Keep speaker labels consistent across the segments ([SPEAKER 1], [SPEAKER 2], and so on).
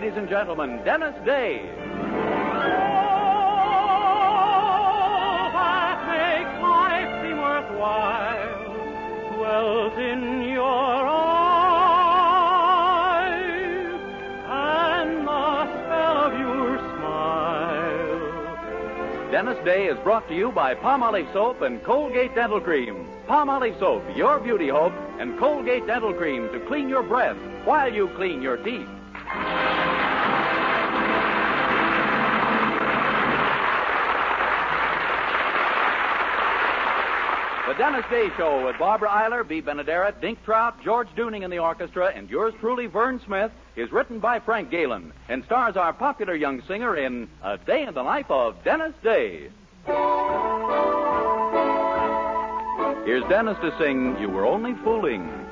[SPEAKER 1] ladies and gentlemen, Dennis Day.
[SPEAKER 2] Oh, that makes life seem worthwhile dwells in your eyes and the spell of your smile.
[SPEAKER 1] Dennis Day is brought to you by Palmolive Soap and Colgate Dental Cream. Palmolive Soap, your beauty hope, and Colgate Dental Cream to clean your breath while you clean your teeth. Dennis Day Show with Barbara Eiler, Bea Benaderet, Dink Trout, George Dooning in the orchestra, and yours truly, Vern Smith, is written by Frank Galen and stars our popular young singer in A Day in the Life of Dennis Day. Here's Dennis to sing You Were Only Fooling.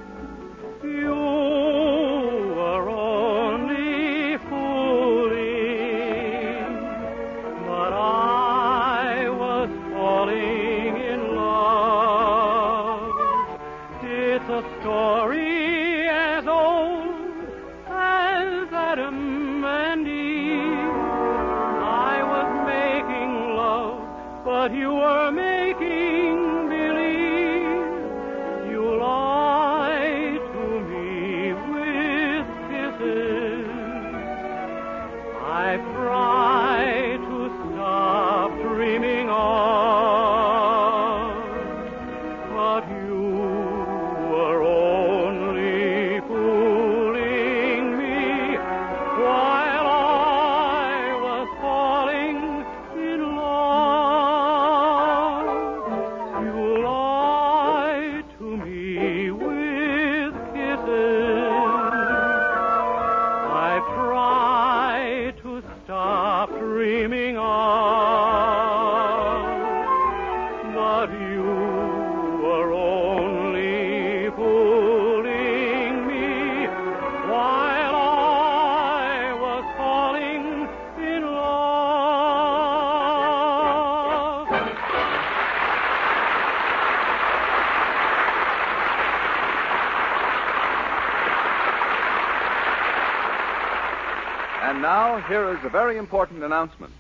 [SPEAKER 2] And
[SPEAKER 1] now, here is a very important announcement.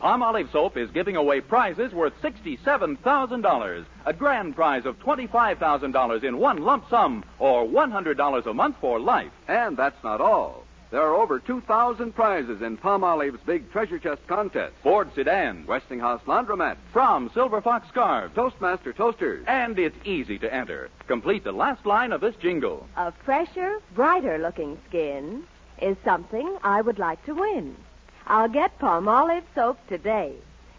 [SPEAKER 1] Palmolive Soap is giving away prizes worth $67,000, a grand prize of $25,000 in one lump sum, or $100 a month for life.
[SPEAKER 3] And that's not all. There are over 2,000 prizes in Palmolive's big treasure chest contest.
[SPEAKER 1] Ford sedan,
[SPEAKER 3] Westinghouse laundromat,
[SPEAKER 1] from Silver Fox scarf,
[SPEAKER 3] Toastmaster toasters,
[SPEAKER 1] and it's easy to enter. Complete the last line of this jingle.
[SPEAKER 4] A fresher, brighter looking skin is something I would like to win. I'll get Palmolive soap today.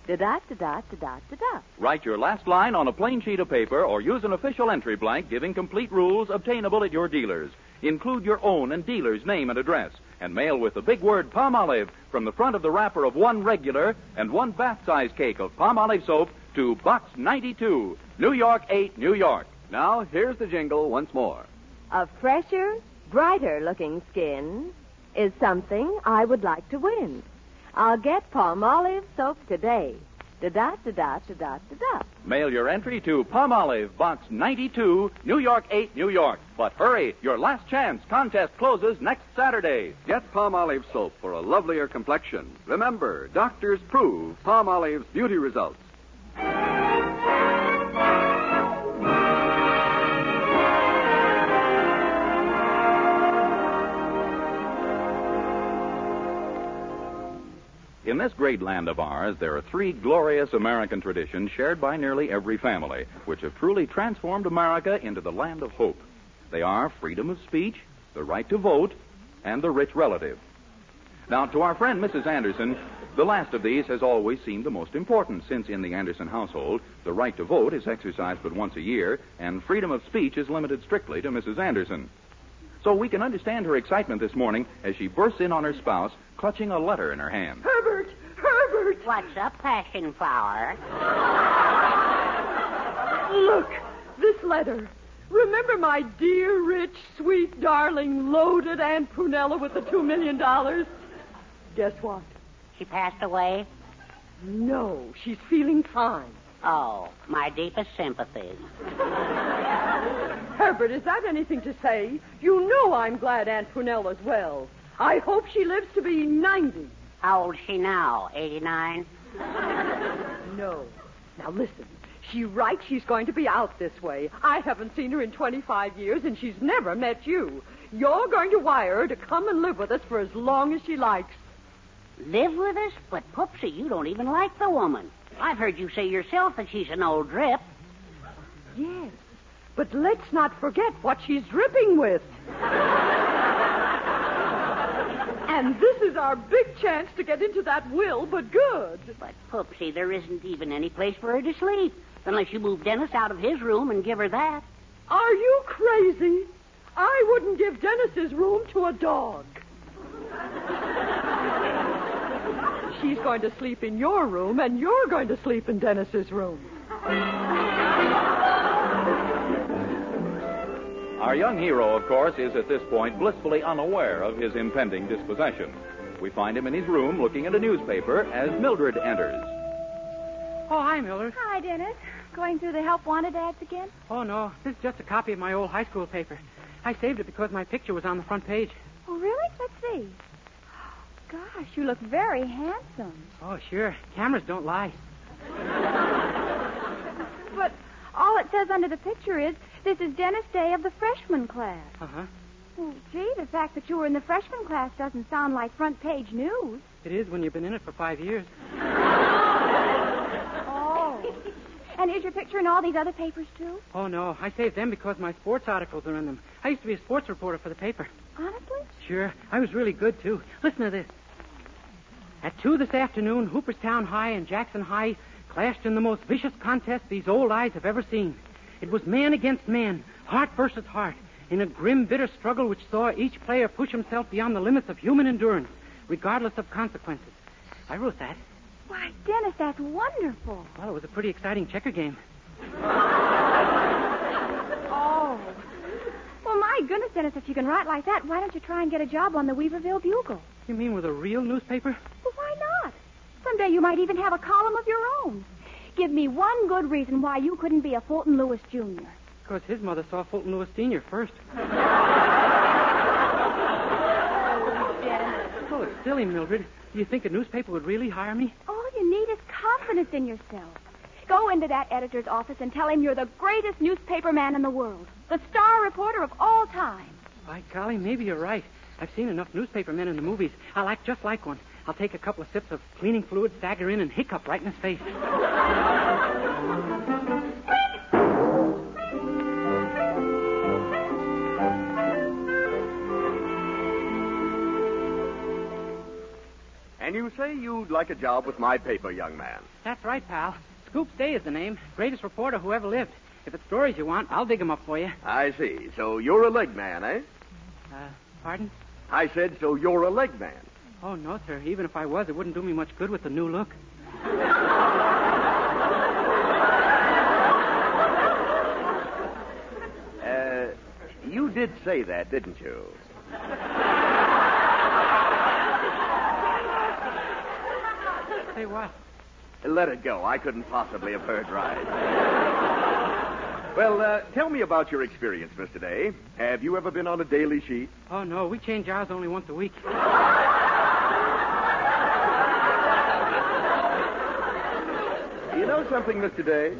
[SPEAKER 4] Da da da da da da da.
[SPEAKER 1] Write your last line on a plain sheet of paper or use an official entry blank giving complete rules obtainable at your dealers. Include your own and dealer's name and address and mail with the big word Palmolive from the front of the wrapper of one regular and one bath size cake of Palmolive soap to Box 92, New York 8, New York.
[SPEAKER 3] Now, here's the jingle once more.
[SPEAKER 4] A fresher, brighter looking skin is something I would like to win. I'll get Palmolive soap today. Da da da da da da da da.
[SPEAKER 1] Mail your entry to Palmolive, Box 92, New York 8, New York. But hurry, your last chance. Contest closes next Saturday.
[SPEAKER 3] Get Palmolive soap for a lovelier complexion. Remember, doctors prove Palmolive's beauty results.
[SPEAKER 1] This great land of ours, there are three glorious American traditions shared by nearly every family, which have truly transformed America into the land of hope. They are freedom of speech, the right to vote, and the rich relative. Now, to our friend Mrs. Anderson, the last of these has always seemed the most important, since in the Anderson household, the right to vote is exercised but once a year, and freedom of speech is limited strictly to Mrs. Anderson. So we can understand her excitement this morning as she bursts in on her spouse, clutching a letter in her hand.
[SPEAKER 5] Herbert!
[SPEAKER 6] What's a passion flower?
[SPEAKER 5] Look, this letter. Remember my dear, rich, sweet, darling, loaded Aunt Prunella with the two million dollars? Guess what?
[SPEAKER 6] She passed away?
[SPEAKER 5] No, she's feeling fine.
[SPEAKER 6] Oh, my deepest sympathies.
[SPEAKER 5] Herbert, is that anything to say? You know I'm glad Aunt Prunella's well. I hope she lives to be 90.
[SPEAKER 6] How old's she now? 89?
[SPEAKER 5] No. Now listen. She writes she's going to be out this way. I haven't seen her in 25 years, and she's never met you. You're going to wire her to come and live with us for as long as she likes.
[SPEAKER 6] Live with us? But, Poopsie, you don't even like the woman. I've heard you say yourself that she's an old drip.
[SPEAKER 5] Yes. But let's not forget what she's dripping with. And this is our big chance to get into that will, but good.
[SPEAKER 6] But, Poopsie, there isn't even any place for her to sleep. Unless you move Dennis out of his room and give her that.
[SPEAKER 5] Are you crazy? I wouldn't give Dennis's room to a dog. She's going to sleep in your room, and you're going to sleep in Dennis's room.
[SPEAKER 1] Our young hero, of course, is at this point blissfully unaware of his impending dispossession. We find him in his room looking at a newspaper as Mildred enters.
[SPEAKER 7] Oh, hi, Mildred.
[SPEAKER 8] Hi, Dennis. Going through the help wanted ads again?
[SPEAKER 7] Oh, no. This is just a copy of my old high school paper. I saved it because my picture was on the front page.
[SPEAKER 8] Oh, really? Let's see. Gosh, you look very handsome.
[SPEAKER 7] Oh, sure. Cameras don't lie.
[SPEAKER 8] But all it says under the picture is, this is Dennis Day of the freshman class.
[SPEAKER 7] Uh-huh.
[SPEAKER 8] Well, gee, the fact that you were in the freshman class doesn't sound like front page news.
[SPEAKER 7] It is when you've been in it for five years.
[SPEAKER 8] Oh. And is your picture in all these other papers, too?
[SPEAKER 7] Oh, no. I saved them because my sports articles are in them. I used to be a sports reporter for the paper.
[SPEAKER 8] Honestly?
[SPEAKER 7] Sure. I was really good, too. Listen to this. At 2 this afternoon, Hooperstown High and Jackson High clashed in the most vicious contest these old eyes have ever seen. It was man against man, heart versus heart, in a grim, bitter struggle which saw each player push himself beyond the limits of human endurance, regardless of consequences. I wrote that.
[SPEAKER 8] Why, Dennis, that's wonderful.
[SPEAKER 7] Well, it was a pretty exciting checker game.
[SPEAKER 8] Oh. Well, my goodness, Dennis, if you can write like that, why don't you try and get a job on the Weaverville Bugle?
[SPEAKER 7] You mean with a real newspaper?
[SPEAKER 8] Well, why not? Someday you might even have a column of your own. Give me one good reason why you couldn't be a Fulton Lewis Jr.
[SPEAKER 7] Because his mother saw Fulton Lewis Sr. first. Oh, it's silly, Mildred. Do you think a newspaper would really hire me?
[SPEAKER 8] All you need is confidence in yourself. Go into that editor's office and tell him you're the greatest newspaper man in the world, the star reporter of all time.
[SPEAKER 7] By golly, maybe you're right. I've seen enough newspaper men in the movies. I'll act just like one. I'll take a couple of sips of cleaning fluid, stagger in, and hiccup right in his face.
[SPEAKER 3] And you say you'd like a job with my paper, young man.
[SPEAKER 7] That's right, pal. Scoops Day is the name. Greatest reporter who ever lived. If it's stories you want, I'll dig 'em up for you.
[SPEAKER 3] I see. So you're a leg man, eh?
[SPEAKER 7] Uh, pardon?
[SPEAKER 3] I said, so you're a leg man.
[SPEAKER 7] Oh, no, sir. Even if I was, it wouldn't do me much good with the new look.
[SPEAKER 3] Uh, you did say that, didn't you?
[SPEAKER 7] Say what?
[SPEAKER 3] Let it go. I couldn't possibly have heard right. well, uh, tell me about your experience, Mr. Day. Have you ever been on a daily sheet?
[SPEAKER 7] Oh, no. We change ours only once a week.
[SPEAKER 3] Know something, Mr. Day?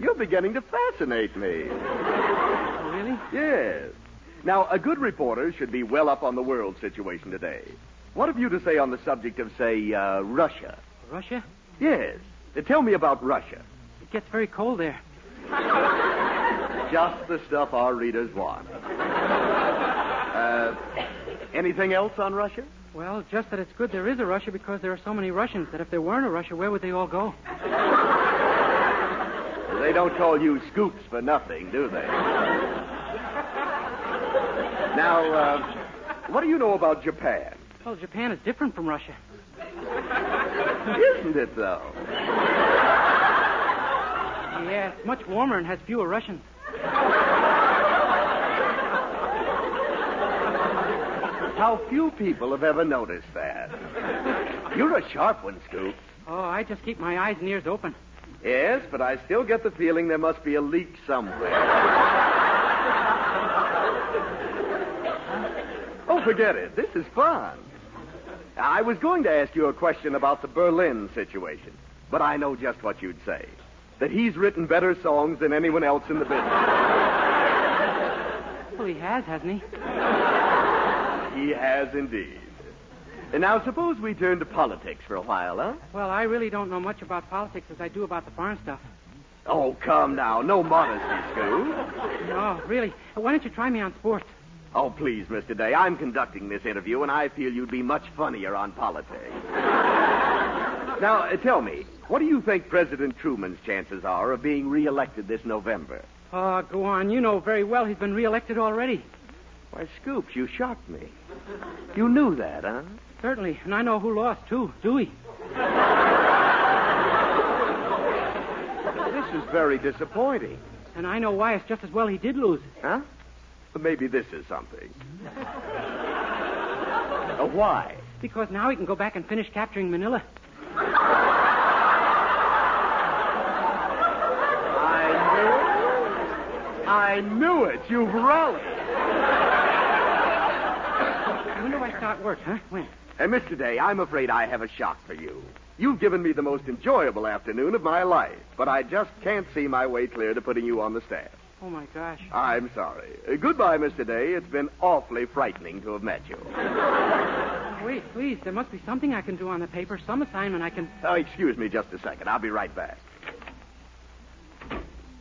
[SPEAKER 3] You're beginning to fascinate me.
[SPEAKER 7] Oh, really?
[SPEAKER 3] Yes. Now, a good reporter should be well up on the world situation today. What have you to say on the subject of, say, uh, Russia?
[SPEAKER 7] Russia?
[SPEAKER 3] Yes. Uh, tell me about Russia.
[SPEAKER 7] It gets very cold there.
[SPEAKER 3] Just the stuff our readers want. Uh, anything else on Russia?
[SPEAKER 7] Well, just that it's good there is a Russia because there are so many Russians that if there weren't a Russia, where would they all go?
[SPEAKER 3] They don't call you Scoops for nothing, do they? now, uh, what do you know about Japan?
[SPEAKER 7] Well, Japan is different from Russia.
[SPEAKER 3] Isn't it, though?
[SPEAKER 7] Yeah, it's much warmer and has fewer Russians.
[SPEAKER 3] How few people have ever noticed that. You're a sharp one, Scoop.
[SPEAKER 7] Oh, I just keep my eyes and ears open.
[SPEAKER 3] Yes, but I still get the feeling there must be a leak somewhere. oh, forget it. This is fun. I was going to ask you a question about the Berlin situation, but I know just what you'd say. That he's written better songs than anyone else in the business.
[SPEAKER 7] Well, he has, hasn't he?
[SPEAKER 3] he has indeed. And now suppose we turn to politics for a while, huh?
[SPEAKER 7] Well, I really don't know much about politics as I do about the farm stuff.
[SPEAKER 3] Oh, come now. No modesty, Scoop.
[SPEAKER 7] No, really. Why don't you try me on sports?
[SPEAKER 3] Oh, please, Mr. Day. I'm conducting this interview, and I feel you'd be much funnier on politics. now, uh, tell me, what do you think President Truman's chances are of being reelected this November?
[SPEAKER 7] Oh, go on. You know very well he's been reelected already.
[SPEAKER 3] Why, Scoops, you shocked me. You knew that, huh?
[SPEAKER 7] Certainly. And I know who lost, too. Dewey.
[SPEAKER 3] This is very disappointing.
[SPEAKER 7] And I know why it's just as well he did lose.
[SPEAKER 3] Huh? Maybe this is something. uh, why?
[SPEAKER 7] Because now he can go back and finish capturing Manila.
[SPEAKER 3] I knew it. I knew it. You've rallied.
[SPEAKER 7] When do I start work, huh? When?
[SPEAKER 3] Uh, Mr. Day, I'm afraid I have a shock for you. You've given me the most enjoyable afternoon of my life, but I just can't see my way clear to putting you on the staff.
[SPEAKER 7] Oh, my gosh.
[SPEAKER 3] I'm sorry. Uh, goodbye, Mr. Day. It's been awfully frightening to have met you.
[SPEAKER 7] Wait, please. There must be something I can do on the paper, some assignment I can.
[SPEAKER 3] Oh, excuse me just a second. I'll be right back.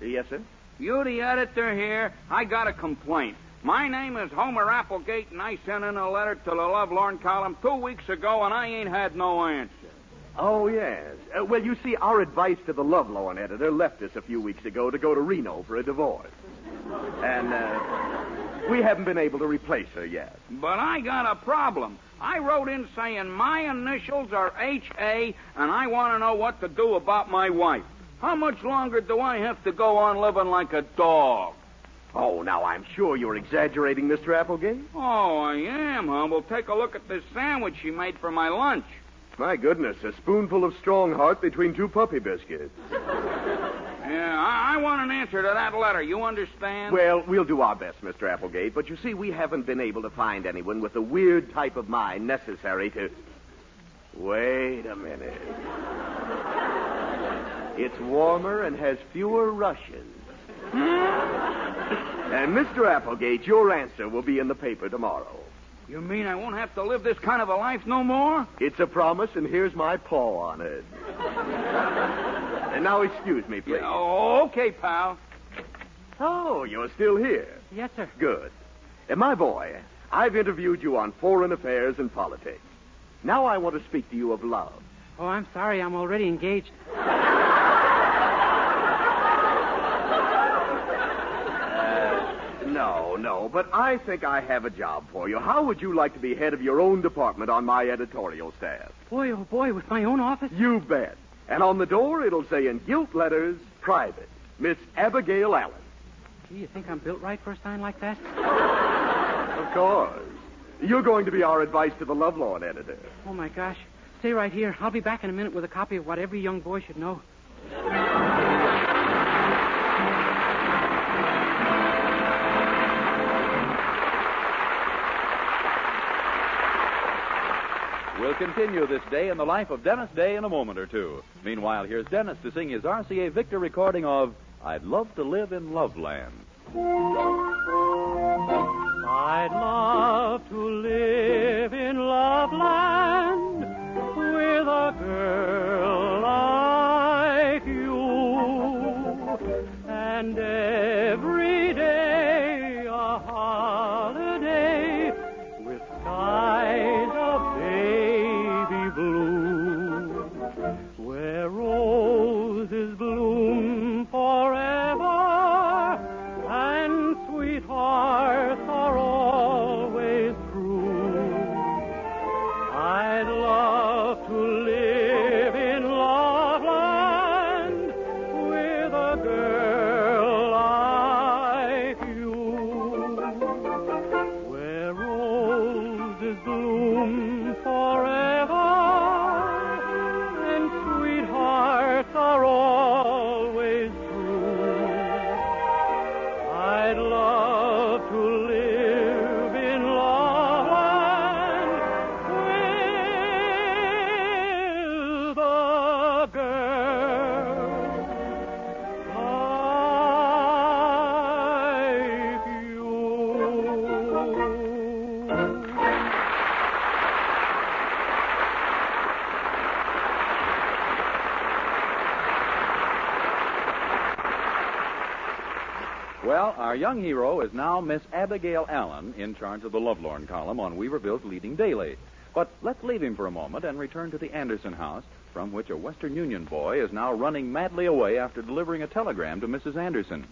[SPEAKER 3] Yes, sir?
[SPEAKER 9] You the editor here? I got a complaint. My name is Homer Applegate, and I sent in a letter to the Lovelorn column two weeks ago, and I ain't had no answer.
[SPEAKER 3] Oh, yes. Uh, well, you see, our advice to the Lovelorn editor left us a few weeks ago to go to Reno for a divorce. And, uh, we haven't been able to replace her yet.
[SPEAKER 9] But I got a problem. I wrote in saying my initials are H.A., and I want to know what to do about my wife. How much longer do I have to go on living like a dog?
[SPEAKER 3] Oh, now I'm sure you're exaggerating, Mr. Applegate.
[SPEAKER 9] Oh, I am, huh? Well, take a look at this sandwich she made for my lunch.
[SPEAKER 3] My goodness, a spoonful of strong heart between two puppy biscuits.
[SPEAKER 9] Yeah, I, I want an answer to that letter. You understand?
[SPEAKER 3] Well, we'll do our best, Mr. Applegate, but you see, we haven't been able to find anyone with the weird type of mind necessary to. Wait a minute. It's warmer and has fewer rushes. Hmm? and, Mr. Applegate, your answer will be in the paper tomorrow.
[SPEAKER 9] You mean I won't have to live this kind of a life no more?
[SPEAKER 3] It's a promise, and here's my paw on it. and now, excuse me, please.
[SPEAKER 9] Yeah, oh, okay, pal.
[SPEAKER 3] Oh, you're still here.
[SPEAKER 7] Yes, sir.
[SPEAKER 3] Good. And my boy, I've interviewed you on foreign affairs and politics. Now I want to speak to you of love.
[SPEAKER 7] Oh, I'm sorry. I'm already engaged.
[SPEAKER 3] No, no, but I think I have a job for you. How would you like to be head of your own department on my editorial staff?
[SPEAKER 7] Boy, oh, boy, with my own office?
[SPEAKER 3] You bet. And on the door, it'll say in gilt letters, private, Miss Abigail Allen.
[SPEAKER 7] Gee, you think I'm built right for a sign like that?
[SPEAKER 3] Of course. You're going to be our advice to the Lovelorn editor.
[SPEAKER 7] Oh, my gosh. Stay right here. I'll be back in a minute with a copy of what every young boy should know.
[SPEAKER 1] We'll continue this day in the life of Dennis Day in a moment or two. Meanwhile, here's Dennis to sing his RCA Victor recording of I'd Love to Live in Loveland.
[SPEAKER 2] I'd love to live
[SPEAKER 1] Well, our young hero is now Miss Abigail Allen, in charge of the Lovelorn column on Weaverville's leading daily. But let's leave him for a moment and return to the Anderson house, from which a Western Union boy is now running madly away after delivering a telegram to Mrs. Anderson.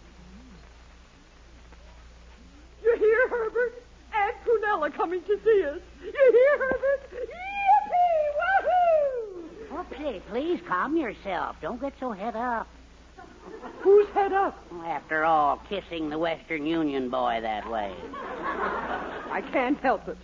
[SPEAKER 5] You hear, Herbert? Aunt Prunella coming to see us. You hear, Herbert? Yippee! Woohoo!
[SPEAKER 6] Oh, please, please calm yourself. Don't get so head up.
[SPEAKER 5] Who's head up?
[SPEAKER 6] After all, kissing the Western Union boy that way.
[SPEAKER 5] I can't help it.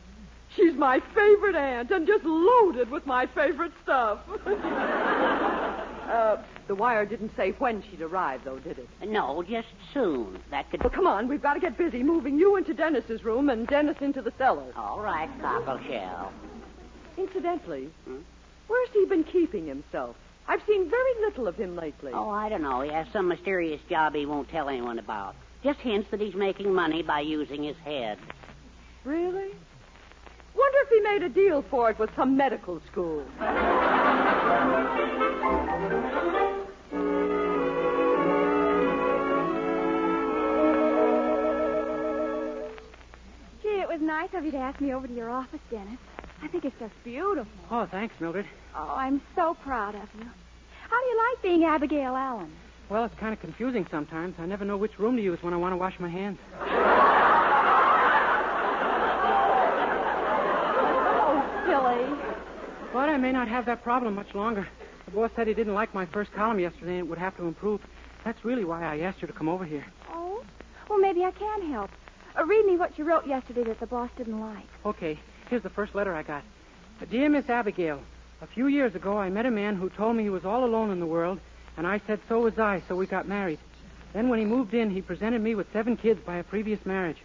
[SPEAKER 5] She's my favorite aunt and just loaded with my favorite stuff. uh, the wire didn't say when she'd arrive, though, did it?
[SPEAKER 6] No, just soon. That could.
[SPEAKER 5] Well, come on. We've got to get busy moving you into Dennis's room and Dennis into the cellar.
[SPEAKER 6] All right, Cockleshell.
[SPEAKER 5] Incidentally,
[SPEAKER 6] Hmm?
[SPEAKER 5] where's he been keeping himself? I've seen very little of him lately.
[SPEAKER 6] Oh, I don't know. He has some mysterious job he won't tell anyone about. Just hints that he's making money by using his head.
[SPEAKER 5] Really? Wonder if he made a deal for it with some medical school.
[SPEAKER 8] Gee, it was nice of you to ask me over to your office, Dennis. I think it's just beautiful.
[SPEAKER 7] Oh, thanks, Mildred.
[SPEAKER 8] Oh, I'm so proud of you. How do you like being Abigail Allen?
[SPEAKER 7] Well, it's kind of confusing sometimes. I never know which room to use when I want to wash my hands.
[SPEAKER 8] Oh, silly.
[SPEAKER 7] But I may not have that problem much longer. The boss said he didn't like my first column yesterday and it would have to improve. That's really why I asked you to come over here.
[SPEAKER 8] Oh? Well, maybe I can help. Uh, read me what you wrote yesterday that the boss didn't like.
[SPEAKER 7] Okay, here's the first letter I got. Dear Miss Abigail, a few years ago I met a man who told me he was all alone in the world, and I said so was I, so we got married. Then when he moved in, he presented me with seven kids by a previous marriage.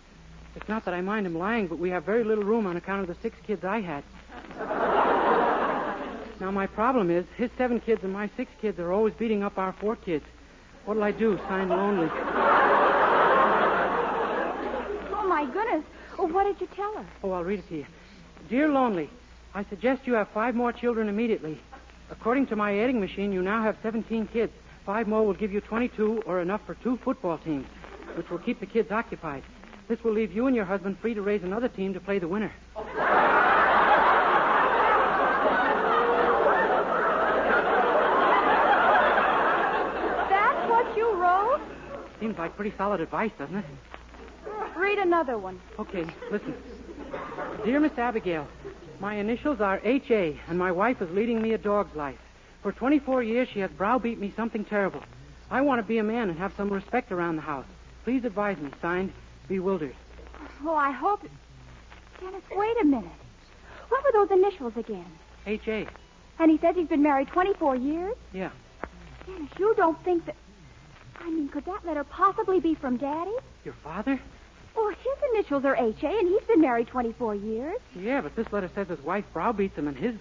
[SPEAKER 7] It's not that I mind him lying, but we have very little room on account of the six kids I had. now my problem is his seven kids and my six kids are always beating up our four kids. What'll I do? Sign lonely.
[SPEAKER 8] Oh, my goodness. Oh, what did you tell her?
[SPEAKER 7] Oh, I'll read it to you. Dear Lonely, I suggest you have five more children immediately. According to my adding machine, you now have 17 kids. Five more will give you 22, or enough for two football teams, which will keep the kids occupied. This will leave you and your husband free to raise another team to play the winner.
[SPEAKER 8] That's what you wrote?
[SPEAKER 7] Seems like pretty solid advice, doesn't it?
[SPEAKER 8] Read another one.
[SPEAKER 7] Okay, listen. Dear Miss Abigail, my initials are H.A., and my wife is leading me a dog's life. For 24 years, she has browbeat me something terrible. I want to be a man and have some respect around the house. Please advise me. Signed, Bewildered.
[SPEAKER 8] Oh, I hope. Dennis, wait a minute. What were those initials again?
[SPEAKER 7] H.A.
[SPEAKER 8] And he says he's been married 24 years?
[SPEAKER 7] Yeah.
[SPEAKER 8] Dennis, you don't think that. I mean, could that letter possibly be from Daddy?
[SPEAKER 7] Your father?
[SPEAKER 8] Well, his initials are H.A., and he's been married 24 years.
[SPEAKER 7] Yeah, but this letter says his wife browbeats him, and his.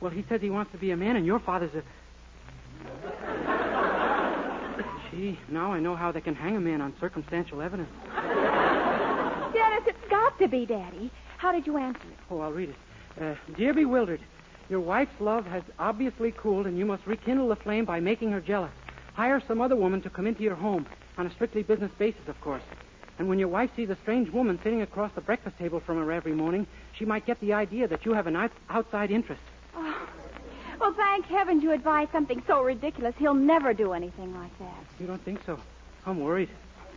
[SPEAKER 7] Well, he says he wants to be a man, and your father's a. Gee, now I know how they can hang a man on circumstantial evidence.
[SPEAKER 8] Dennis, it's got to be Daddy. How did you answer it?
[SPEAKER 7] Oh, I'll read it. Uh, Dear Bewildered, your wife's love has obviously cooled, and you must rekindle the flame by making her jealous. Hire some other woman to come into your home, on a strictly business basis, of course. And when your wife sees a strange woman sitting across the breakfast table from her every morning, she might get the idea that you have an out- outside interest.
[SPEAKER 8] Oh. Well, thank heavens you advised something so ridiculous. He'll never do anything like that.
[SPEAKER 7] You don't think so? I'm worried.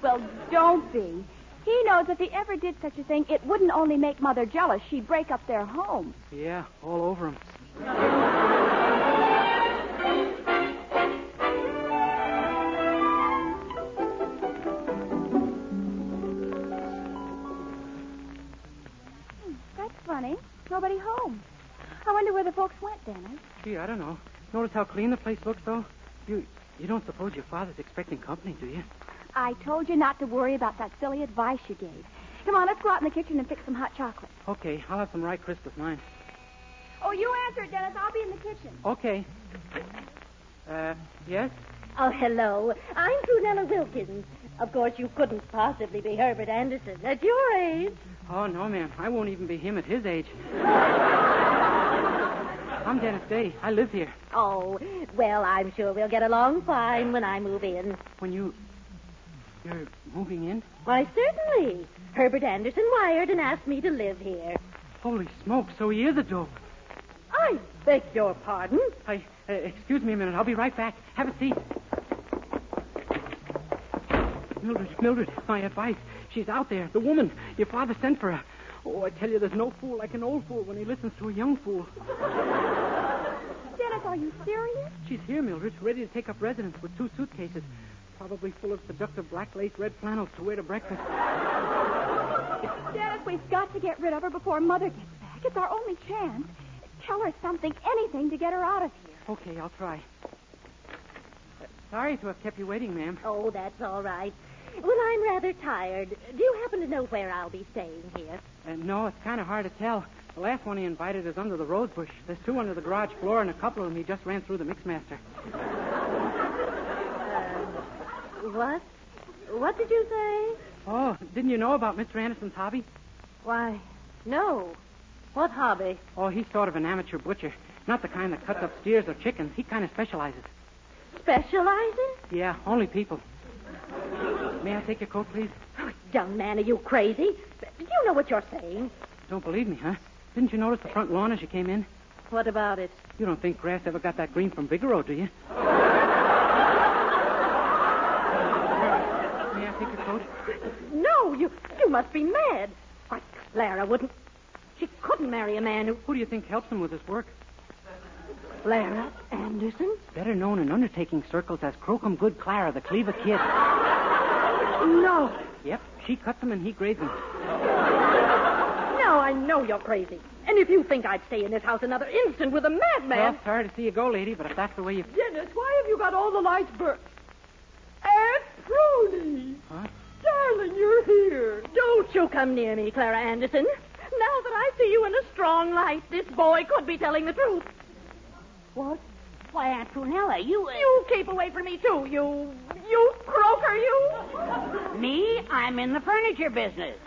[SPEAKER 8] Well, don't be. He knows if he ever did such a thing, it wouldn't only make Mother jealous, she'd break up their home.
[SPEAKER 7] Yeah, all over him.
[SPEAKER 8] Dennis.
[SPEAKER 7] Gee, I don't know. Notice how clean the place looks, though? You you don't suppose your father's expecting company, do you?
[SPEAKER 8] I told you not to worry about that silly advice you gave. Come on, let's go out in the kitchen and fix some hot chocolate.
[SPEAKER 7] Okay, I'll have some rye crisp with mine.
[SPEAKER 8] Oh, you answer it, Dennis. I'll be in the kitchen.
[SPEAKER 7] Okay. Uh, yes?
[SPEAKER 10] Oh, hello. I'm Prunella Wilkins. Of course, you couldn't possibly be Herbert Anderson at your age.
[SPEAKER 7] Oh, no, ma'am. I won't even be him at his age. I'm Dennis Day. I live here.
[SPEAKER 10] Oh, well, I'm sure we'll get along fine when I move in.
[SPEAKER 7] When you. You're moving in?
[SPEAKER 10] Why, certainly. Herbert Anderson wired and asked me to live here.
[SPEAKER 7] Holy smoke, so he is a dope.
[SPEAKER 5] I beg your pardon.
[SPEAKER 7] I, uh, excuse me a minute. I'll be right back. Have a seat. Mildred, Mildred, my advice. She's out there. The woman. Your father sent for her. Oh, I tell you, there's no fool like an old fool when he listens to a young fool.
[SPEAKER 8] Dennis, are you serious?
[SPEAKER 7] She's here, Mildred, ready to take up residence with two suitcases, probably full of seductive black lace red flannels to wear to breakfast.
[SPEAKER 8] Dennis, we've got to get rid of her before Mother gets back. It's our only chance. Tell her something, anything to get her out of here.
[SPEAKER 7] Okay, I'll try. Uh, sorry to have kept you waiting, ma'am.
[SPEAKER 10] Oh, that's all right. Well, I'm rather tired. Do you happen to know where I'll be staying here?
[SPEAKER 7] Uh, no, it's kind of hard to tell. The last one he invited is under the rose bush. There's two under the garage floor, and a couple of them he just ran through the mixmaster.
[SPEAKER 10] Uh, what? What did you say?
[SPEAKER 7] Oh, didn't you know about Mr. Anderson's hobby?
[SPEAKER 10] Why, no. What hobby?
[SPEAKER 7] Oh, he's sort of an amateur butcher. Not the kind that cuts up steers or chickens. He kind of specializes.
[SPEAKER 10] Specializes?
[SPEAKER 7] Yeah, only people. May I take your coat, please?
[SPEAKER 10] Oh, young man, are you crazy? Do you know what you're saying?
[SPEAKER 7] Don't believe me, huh? Didn't you notice the front lawn as you came in?
[SPEAKER 10] What about it?
[SPEAKER 7] You don't think grass ever got that green from Vigoro, do you? May I take your coat?
[SPEAKER 10] No, you you must be mad. Why, Clara wouldn't. She couldn't marry a man who.
[SPEAKER 7] Who do you think helps him with his work?
[SPEAKER 10] Clara Anderson?
[SPEAKER 7] Better known in undertaking circles as Crocum Good Clara, the Cleaver Kid.
[SPEAKER 10] No.
[SPEAKER 7] Yep, she cuts them and he grades them.
[SPEAKER 10] No, I know you're crazy. And if you think I'd stay in this house another instant with a madman.
[SPEAKER 7] Well, sorry to see you go, lady, but if that's the way you.
[SPEAKER 5] Dennis, why have you got all the lights burnt? Aunt Prudy!
[SPEAKER 7] Huh?
[SPEAKER 5] Darling, you're here.
[SPEAKER 10] Don't you come near me, Clara Anderson. Now that I see you in a strong light, this boy could be telling the truth.
[SPEAKER 5] What?
[SPEAKER 6] Why, Aunt Prunella, you. Uh,
[SPEAKER 10] You keep away from me, too, you. You croaker, you.
[SPEAKER 6] me? I'm in the furniture business.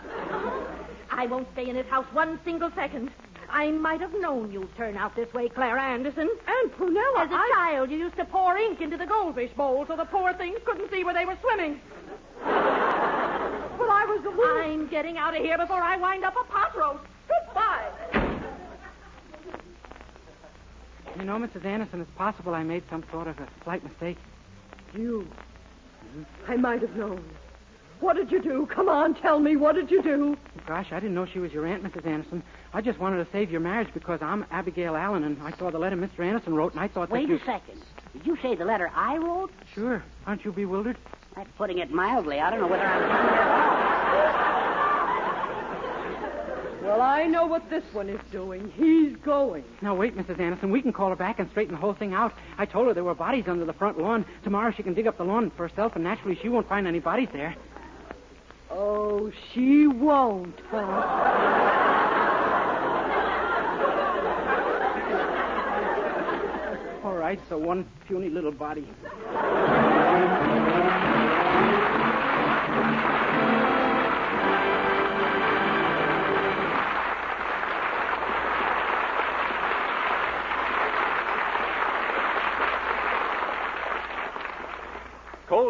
[SPEAKER 10] I won't stay in this house one single second. I might have known you'd turn out this way, Clara Anderson.
[SPEAKER 5] Aunt Prunella,
[SPEAKER 10] As a
[SPEAKER 5] I...
[SPEAKER 10] child, you used to pour ink into the goldfish bowl so the poor things couldn't see where they were swimming.
[SPEAKER 5] But I was the little...
[SPEAKER 10] I'm getting out of here before I wind up a pot roast. Goodbye.
[SPEAKER 7] You know, Mrs. Anderson, it's possible I made some sort of a slight mistake.
[SPEAKER 5] You. I might have known. What did you do? Come on, tell me. What did you do?
[SPEAKER 7] Gosh, I didn't know she was your aunt, Mrs. Anderson. I just wanted to save your marriage because I'm Abigail Allen, and I saw the letter Mr. Anderson wrote, and I thought
[SPEAKER 6] Wait
[SPEAKER 7] that you...
[SPEAKER 6] a second. Did you say the letter I wrote?
[SPEAKER 7] Sure. Aren't you bewildered?
[SPEAKER 6] That's putting it mildly. I don't know whether I'm coming at all.
[SPEAKER 5] Well, I know what this one is doing. He's going.
[SPEAKER 7] Now, wait, Mrs. Anderson. We can call her back and straighten the whole thing out. I told her there were bodies under the front lawn. Tomorrow she can dig up the lawn for herself, and naturally she won't find any bodies there.
[SPEAKER 5] Oh, she won't, huh?
[SPEAKER 7] All right, so one puny little body.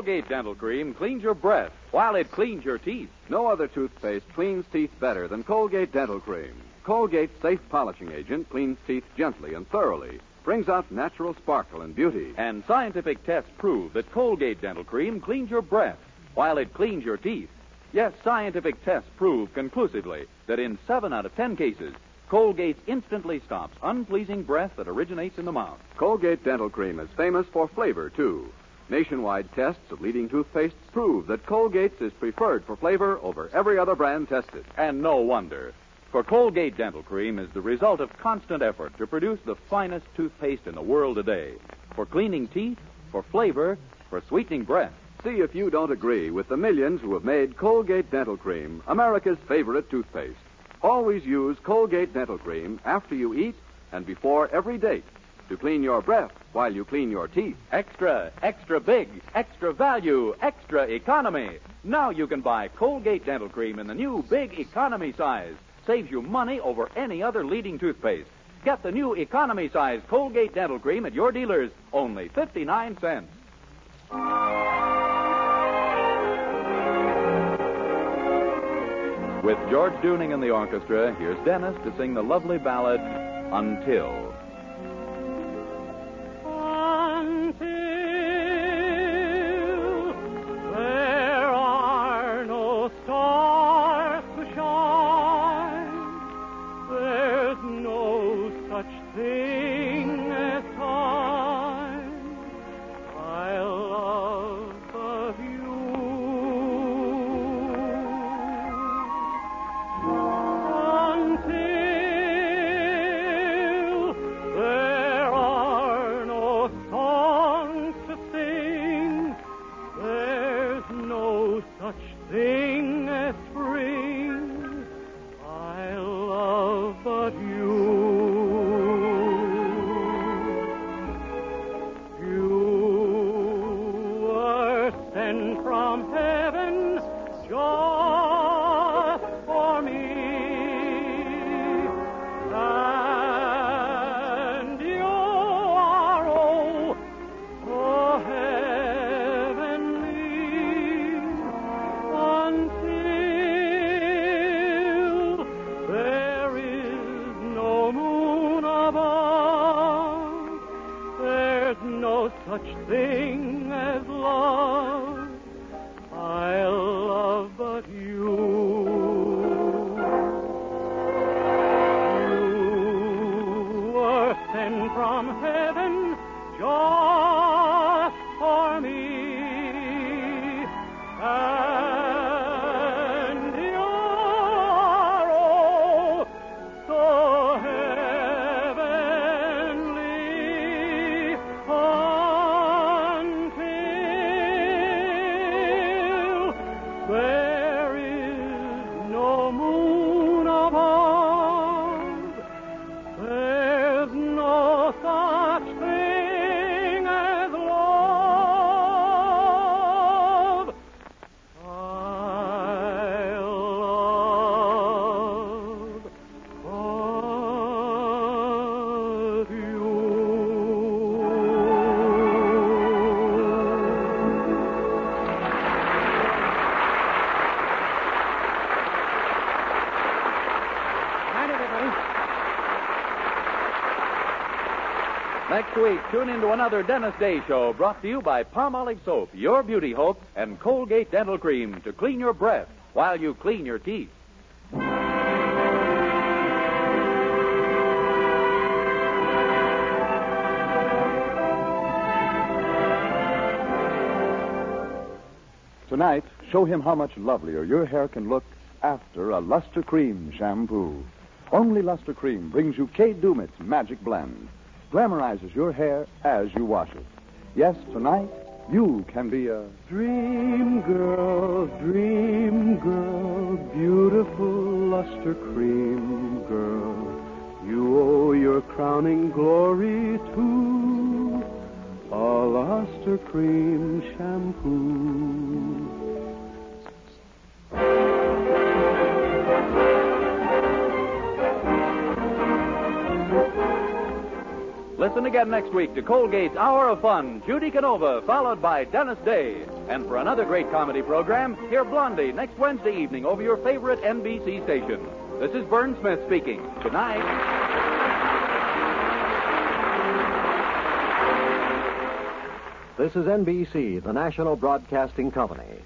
[SPEAKER 1] Colgate Dental Cream cleans your breath while it cleans your teeth.
[SPEAKER 11] No other toothpaste cleans teeth better than Colgate Dental Cream. Colgate's safe polishing agent cleans teeth gently and thoroughly, brings out natural sparkle and beauty.
[SPEAKER 1] And scientific tests prove that Colgate Dental Cream cleans your breath while it cleans your teeth. Yes, scientific tests prove conclusively that in seven out of ten cases, Colgate instantly stops unpleasing breath that originates in the mouth.
[SPEAKER 11] Colgate Dental Cream is famous for flavor, too. Nationwide tests of leading toothpastes prove that Colgate's is preferred for flavor over every other brand tested.
[SPEAKER 1] And no wonder. For Colgate Dental Cream is the result of constant effort to produce the finest toothpaste in the world today. For cleaning teeth, for flavor, for sweetening breath.
[SPEAKER 11] See if you don't agree with the millions who have made Colgate Dental Cream America's favorite toothpaste. Always use Colgate Dental Cream after you eat and before every date to clean your breath while you clean your teeth.
[SPEAKER 1] Extra, extra big, extra value, extra economy. Now you can buy Colgate Dental Cream in the new big economy size. Saves you money over any other leading toothpaste. Get the new economy size Colgate Dental Cream at your dealers, only 59 cents. With George Dooning in the orchestra, here's Dennis to sing the lovely ballad. Until
[SPEAKER 2] the
[SPEAKER 1] Next week, tune into another Dennis Day Show brought to you by Palmolive Soap, your beauty hope, and Colgate Dental Cream to clean your breath while you clean your teeth.
[SPEAKER 12] Tonight, show him how much lovelier your hair can look after a Lustre-Creme shampoo. Only Lustre-Creme brings you Kay Daumit's magic blend. Glamorizes your hair as you wash it. Yes, tonight, you can be a
[SPEAKER 11] Dream girl, dream girl, beautiful Lustre-Creme girl. You owe your crowning glory to a Lustre-Creme shampoo.
[SPEAKER 1] Listen again next week to Colgate's Hour of Fun, Judy Canova, followed by Dennis Day. And for another great comedy program, hear Blondie next Wednesday evening over your favorite NBC station. This is Vern Smith speaking. Good night.
[SPEAKER 13] This is NBC, the national broadcasting company.